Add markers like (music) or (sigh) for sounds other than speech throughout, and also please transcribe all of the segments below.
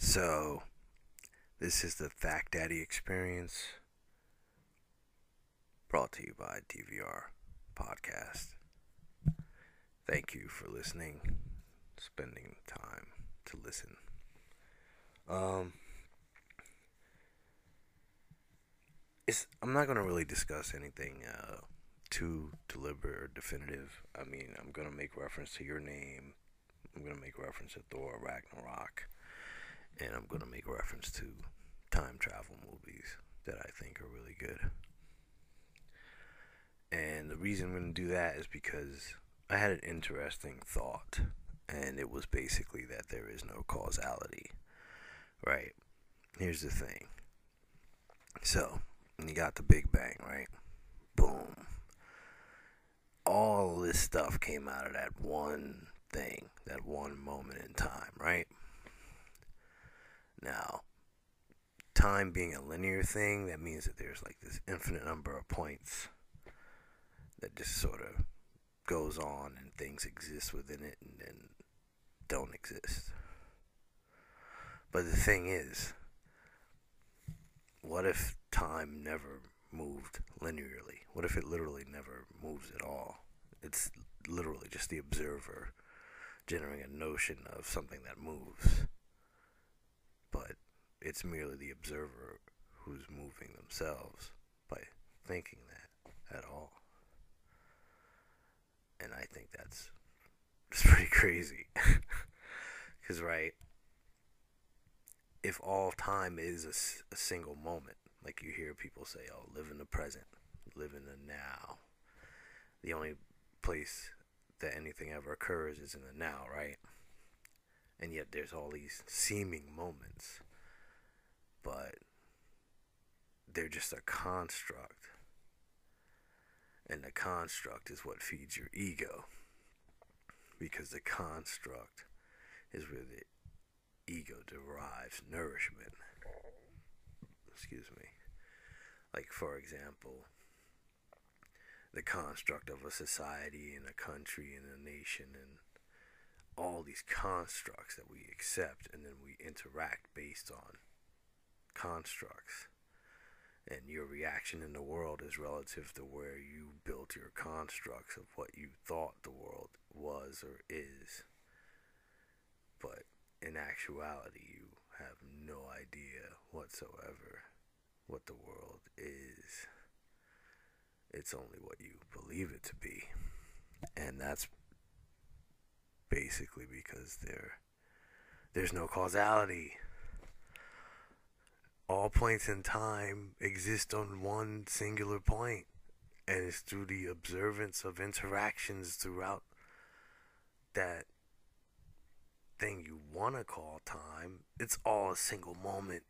So, this is the Fact Daddy experience brought to you by DVR Podcast. Thank you for listening, spending time to listen. Um, it's, I'm not going to really discuss anything uh, too deliberate or definitive. I mean, I'm going to make reference to your name. I'm going to make reference to Thor Ragnarok and I'm going to make reference to time travel movies that I think are really good. And the reason I'm going to do that is because I had an interesting thought, and it was basically that there is no causality. Right? Here's the thing. So, you got the Big Bang, right? Boom. All this stuff came out of that one thing, that one moment in time, right? Now, time being a linear thing, that means that there's like this infinite number of points that just sort of goes on and things exist within it and then don't exist. But the thing is, what if time never moved linearly? What if it literally never moves at all? It's literally just the observer generating a notion of something that moves it's merely the observer who's moving themselves by thinking that at all. And I think that's it's pretty crazy. (laughs) Because, right, if all time is a, a single moment, like you hear people say, oh, live in the present, live in the now, the only place that anything ever occurs is in the now, right? and yet there's all these seeming moments, but they're just a construct. And the construct is what feeds your ego. Because the construct is where the ego derives nourishment. Excuse me. Like, for example, the construct of a society and a country and a nation and all these constructs that we accept and then we interact based on constructs. And your reaction in the world is relative to where you built your constructs of what you thought the world was or is. But in actuality, you have no idea whatsoever what the world is. It's only what you believe it to be. And that's basically because there there's no causality. All points in time exist on one singular point, and it's through the observance of interactions throughout that thing you want to call time. It's all a single moment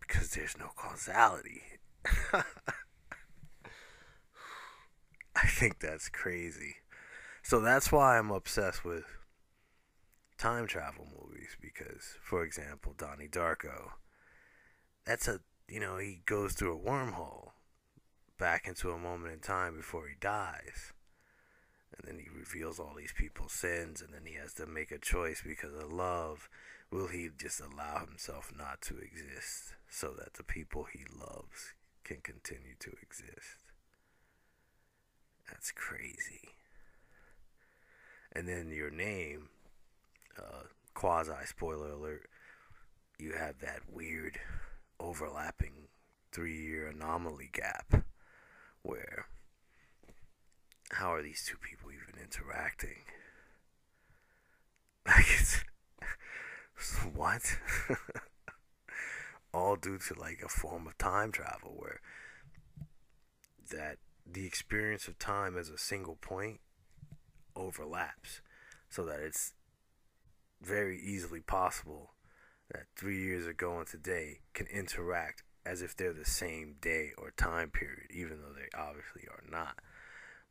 because there's no causality. (laughs) I think that's crazy. So that's why I'm obsessed with time travel movies because, for example, Donnie Darko. That's a you know he goes through a wormhole back into a moment in time before he dies, and then he reveals all these people's sins, and then he has to make a choice because of love. Will he just allow himself not to exist so that the people he loves can continue to exist? That's crazy and then your name, uh, quasi spoiler alert, you have that weird overlapping three year anomaly gap where how are these two people even interacting? (laughs) Like it's (laughs) what? (laughs) All due to like a form of time travel where that the experience of time as a single point overlaps so that it's very easily possible that three years ago and today can interact as if they're the same day or time period, even though they obviously are not.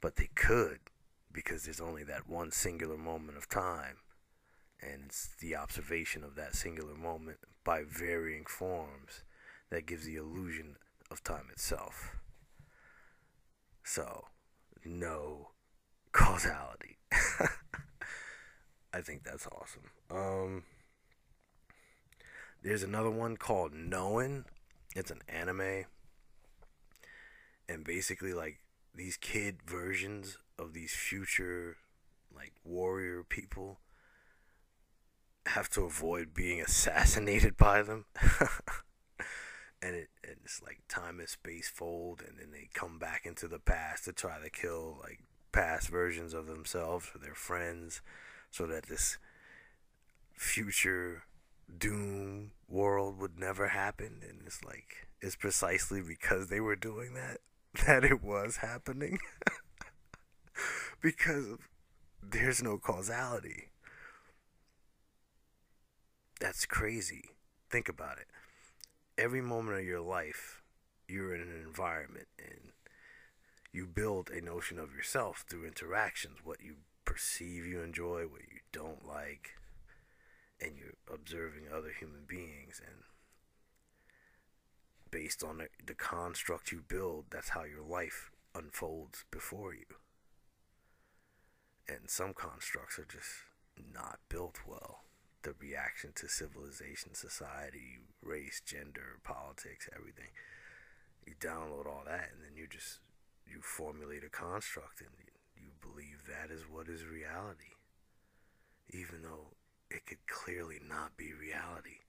But they could because there's only that one singular moment of time, and it's the observation of that singular moment by varying forms that gives the illusion of time itself. So, no (laughs) causality. (laughs) I think that's awesome. Um, There's another one called Noein. It's an anime. And basically, like, these kid versions of these future, like, warrior people have to avoid being (laughs) assassinated by them. (laughs) and it and it's like time and space fold and then they come back into the past to try to kill like past versions of themselves or their friends so that this future doom world would never happen. And it's like it's precisely because they were doing that (laughs) that it was happening. (laughs) Because there's no causality. That's crazy. Think about it. Every moment of your life you're in an environment and you build a notion of yourself through interactions what you perceive you enjoy what you don't like and you're observing other human beings and based on the, the construct you build that's how your life unfolds before you. And some constructs are just not built well. The reaction to civilization society race gender politics everything. You download all that and then you just you formulate a construct and that is what is reality even though it could clearly not be reality.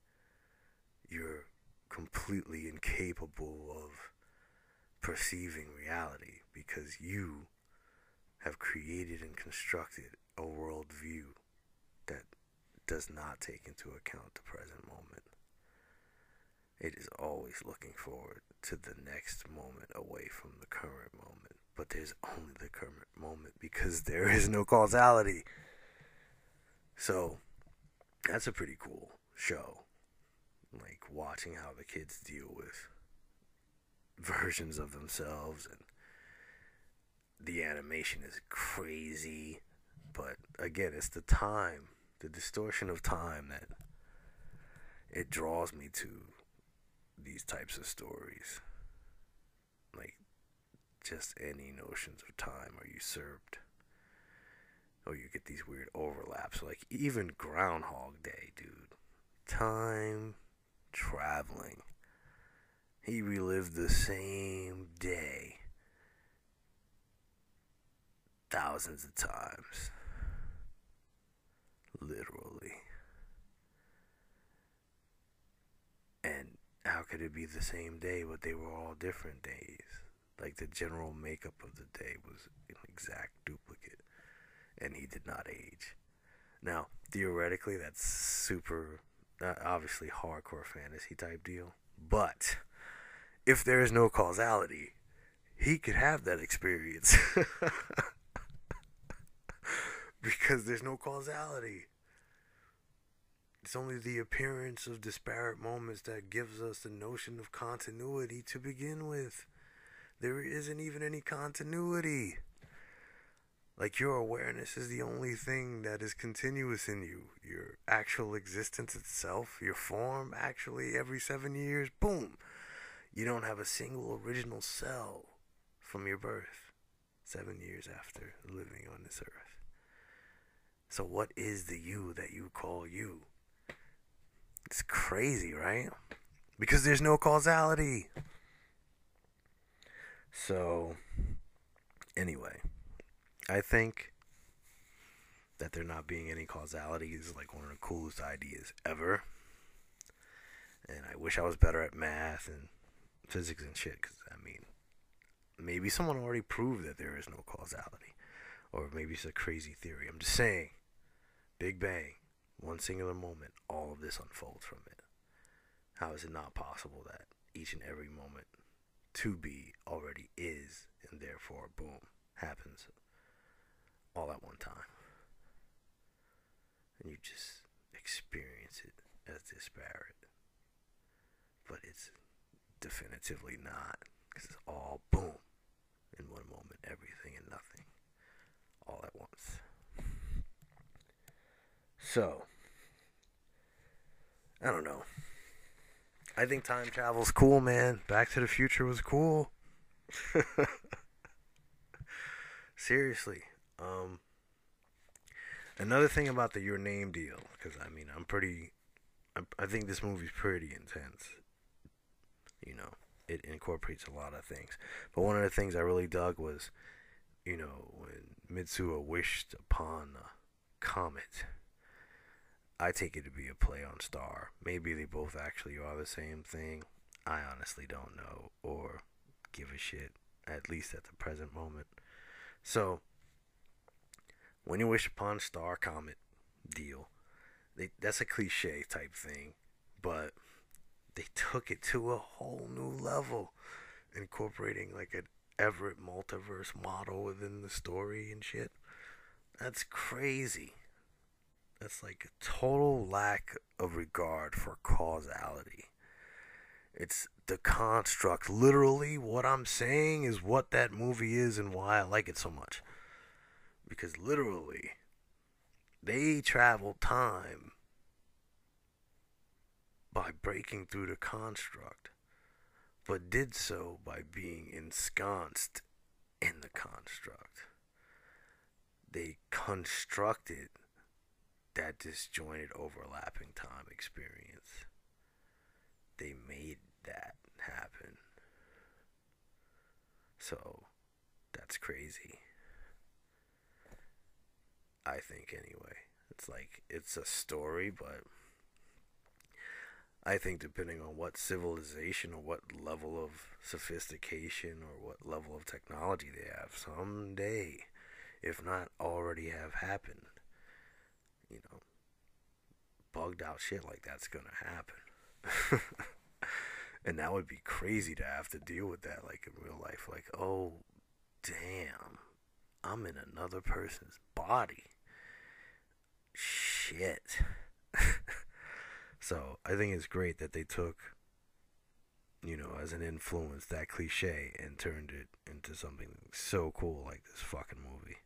You're completely incapable of perceiving reality because you have created and constructed a worldview that does not take into account the present moment. It is always looking forward to the next moment away from the current moment. But there's only the current moment because there is no causality. So, that's a pretty cool show. Like watching how the kids deal with versions of themselves and the animation is crazy. But again, it's the time, the distortion of time that it draws me to these types of stories. Just any notions of time are usurped or you get these weird overlaps. Like even Groundhog Day, dude. Time traveling. He relived the same day thousands of times. Literally. And how could it be the same day, but they were all different days? Like the general makeup of the day was an exact duplicate and he did not age. Now, theoretically, that's super, uh, obviously, hardcore fantasy type deal. But if there is no causality, he could have that experience. (laughs) because there's no causality. It's only the appearance of disparate moments that gives us the notion of continuity to begin with. There isn't even any continuity. Like your awareness is the only thing that is continuous in you. Your actual existence itself, your form, actually, every seven years, boom, you don't have a single original cell from your birth, seven years after living on this earth. So, what is the you that you call you? It's crazy, right? Because there's no causality. So, anyway. I think that there not being any causality is like one of the coolest ideas ever. And I wish I was better at math and physics and shit. Because, I mean, maybe someone already proved that there is no causality. Or maybe it's a crazy theory. I'm just saying, Big Bang, one singular moment, all of this unfolds from it. How is it not possible that each and every moment to be already is, and therefore, boom, happens all at one time. And you just experience it as disparate. But it's definitively not. Because it's all boom. In one moment, everything and nothing. All at once. So, I don't know. I think time travel's cool, man. Back to the Future was cool. (laughs) Seriously, um, another thing about the your name deal, because I mean, I'm pretty I, I think this movie's pretty intense. You know, it incorporates a lot of things. But one of the things I really dug was, you know, when Mitsuo wished upon a comet. I take it to be a play on star. Maybe they both actually are the same thing. I honestly don't know or give a shit, at least at the present moment. So, when you wish upon a star, comet deal, they, that's a cliche type thing, but they took it to a whole new level, incorporating like an Everett multiverse model within the story and shit. That's crazy. That's like a total lack of regard for causality. It's the construct. Literally, what I'm saying is what that movie is and why I like it so much. Because literally, they travel time by breaking through the construct, but did so by being ensconced in the construct. They constructed that disjointed overlapping time experience. They made that happen. So that's crazy. I think anyway. It's like it's a story, but I think depending on what civilization or what level of sophistication or what level of technology they have, someday, if not already have happened, you know, bugged out shit like that's gonna happen. (laughs) and that would be crazy to have to deal with that like in real life. Like, oh damn, I'm in another person's body. Shit. (laughs) so I think it's great that they took you know, as an influence, that cliche, and turned it into something so cool like this fucking movie.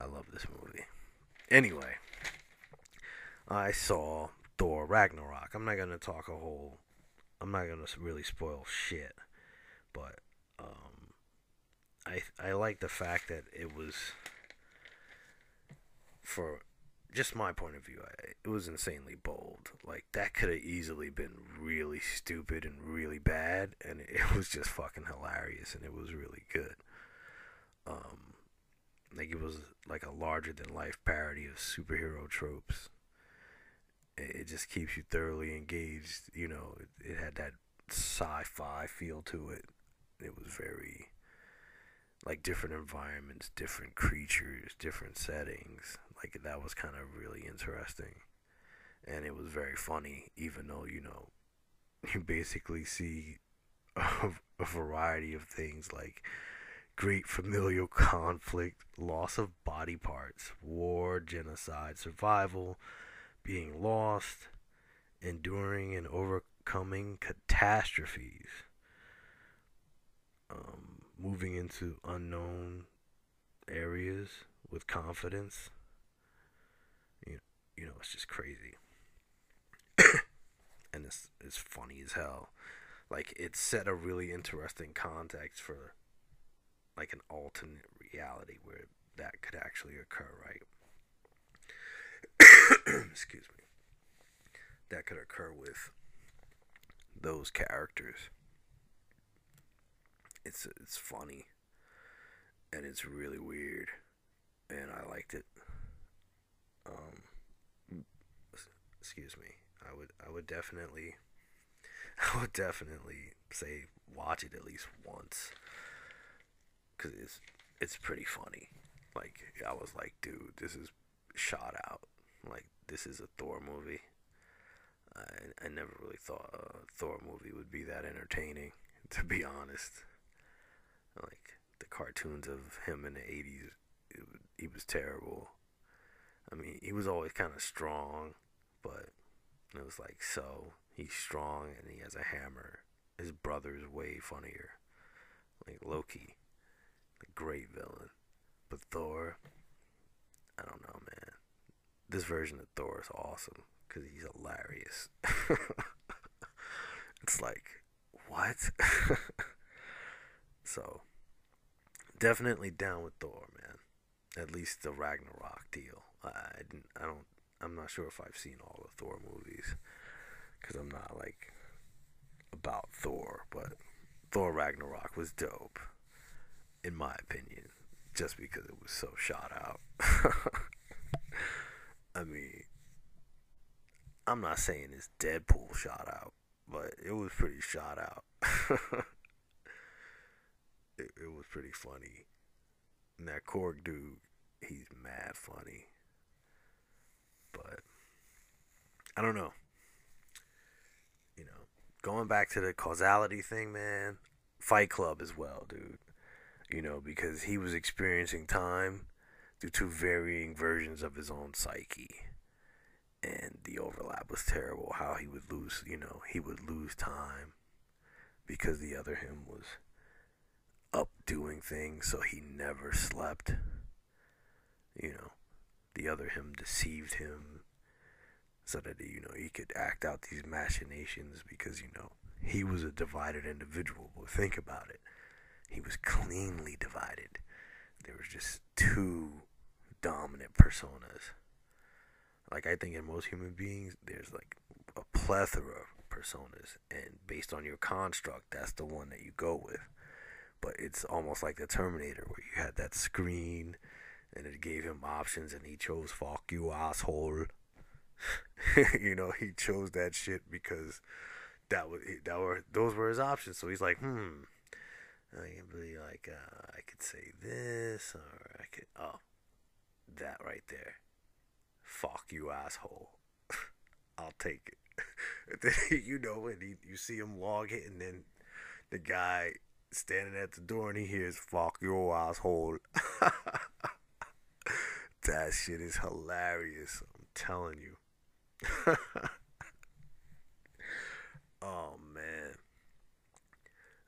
I love this movie. Anyway, I saw Thor Ragnarok. I'm not gonna talk a whole. I'm not gonna really spoil shit, but um, I I like the fact that it was for just my point of view. I, it was insanely bold. Like that could have easily been really stupid and really bad, and (laughs) it was just fucking hilarious, and it was really good. Um, like it was like a larger than life parody of superhero tropes. It, just keeps you thoroughly engaged. You know, it, it had that sci-fi feel to it. It was very like different environments, different creatures, different settings. Like that was kind of really interesting. And it was very funny, even though, you know, (laughs) you basically see a, a variety of things like great familial (laughs) conflict, loss of body parts, war, genocide, survival, being lost, enduring and overcoming catastrophes, um, moving into unknown areas with confidence. You, you know, it's just crazy. (coughs) and it's, it's funny as hell. Like, it set a really interesting context for like an alternate reality where that could actually occur, right? (clears throat) Excuse me. That could occur with those characters. It's it's funny and it's really weird and I liked it. Um excuse me. I would I would definitely (laughs) I would definitely say watch it at least once because it's it's pretty funny. Like I was like, dude, this is shot out. Like this is a Thor movie. I I never really thought a Thor movie would be that entertaining, (laughs) to be honest. Like the cartoons of him in the '80s, it, he was terrible. I mean, he was always kind of strong, but it was like, so he's strong and he has a hammer. His brother's way funnier, like Loki the great villain. But Thor, I don't know, man. This version of Thor is awesome because he's hilarious. (laughs) it's like, what? (laughs) so, definitely down with Thor, man. At least the Ragnarok deal. I, I, I don't, I'm not sure if I've seen all the Thor movies because I'm not like about Thor, but Thor Ragnarok was dope, in my opinion, just because it was so shot out. (laughs) I mean, I'm not saying it's Deadpool shot out, but it was pretty shot out. (laughs) it, it was pretty funny. And that Korg dude, he's mad funny. But I don't know. You know, going back to the causality thing, man. Fight Club as well, dude. You know, because he was experiencing time through two varying versions of his own psyche. And the overlap was terrible. How he would lose, you know, he would lose time because the other him was up doing things, so he never slept. You know, the other him deceived him so that you know he could act out these machinations because you know he was a divided individual. But think about it, he was cleanly divided. There was just two dominant personas. Like I think in most human beings, there's like a plethora of personas, and based on your construct, that's the one that you go with but it's almost like the Terminator where you had that screen and it gave him options and he chose fuck you asshole. (laughs) you know, he chose that shit because that was that were those were his options. So he's like, hmm, I can be like, uh, I could say this or I could oh, that right there, fuck you asshole. (laughs) I'll take it. (laughs) you know, and he, you see him log it, and then the guy standing at the door and he hears "fuck your asshole." (laughs) that shit is hilarious. I'm telling you. oh man.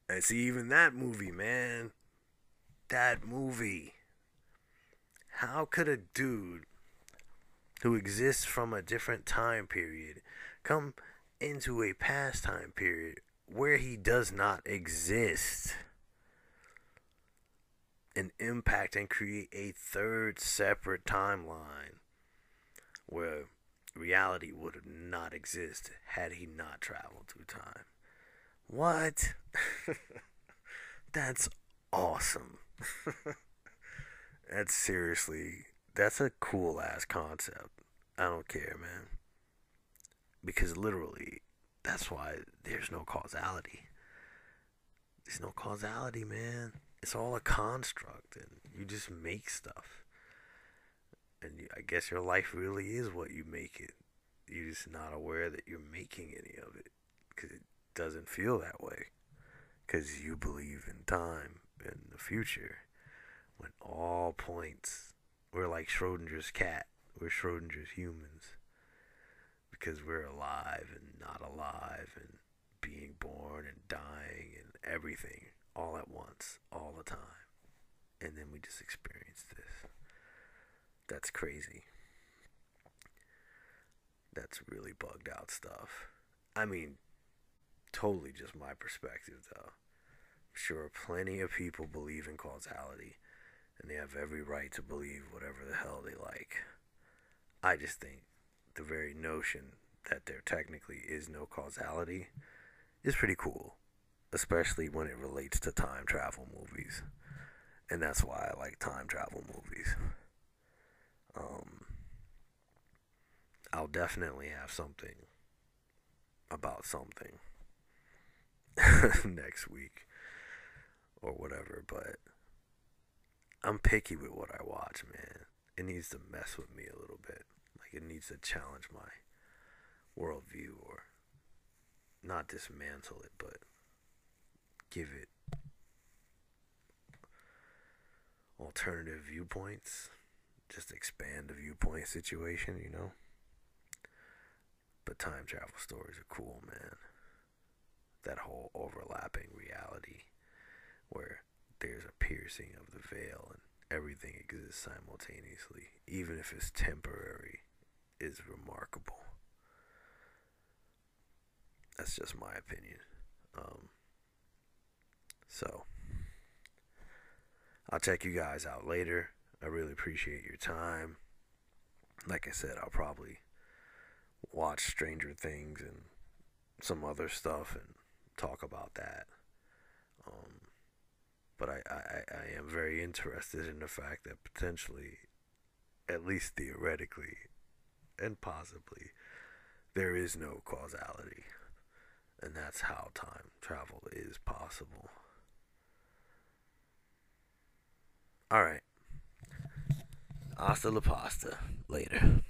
And see, even that movie, man. That movie. How could a dude who exists from a different time period come into a past time period where he does not exist and impact and create a third separate timeline where reality would not exist had he not traveled through time. What? (laughs) that's awesome. (laughs) that's seriously, that's a cool ass concept. I don't care, man. Because literally, that's why there's no causality. There's no causality, man. It's all a construct, and you just make stuff. And you, I guess your life really is what you make it. You're just not aware that you're making any of it because it doesn't feel that way. Because you believe in time and the future. When all points, we're like Schrodinger's cat. We're Schrodinger's humans because we're alive and not alive and being born and dying and everything all at once, all the time. And then we just experience this. That's crazy. That's really bugged out stuff. I mean, totally just my perspective, though. I'm sure plenty of people believe in causality, and they have every right to believe whatever the hell they like. I just think the very notion that there technically is no causality is pretty cool, especially when it relates to time travel movies. And that's why I like time travel movies. Um, I'll definitely have something about something (laughs) next week or whatever, but I'm picky with what I watch, man. It needs to mess with me a little bit. Like it needs to challenge my worldview or not dismantle it, but give it alternative viewpoints. Just expand the viewpoint situation, you know? But time travel stories are cool, man. That whole overlapping reality where there's a piercing of the veil and everything exists simultaneously, even if it's temporary is remarkable. That's just my opinion. Um, so, I'll check you guys out later. I really appreciate your time. Like I said, I'll probably watch Stranger Things and some other stuff and talk about that. Um, but I, I, I am very (laughs) interested in the fact that potentially, at least theoretically and possibly, there is no causality. And that's how time travel is possible. Alright. Hasta la pasta. Later.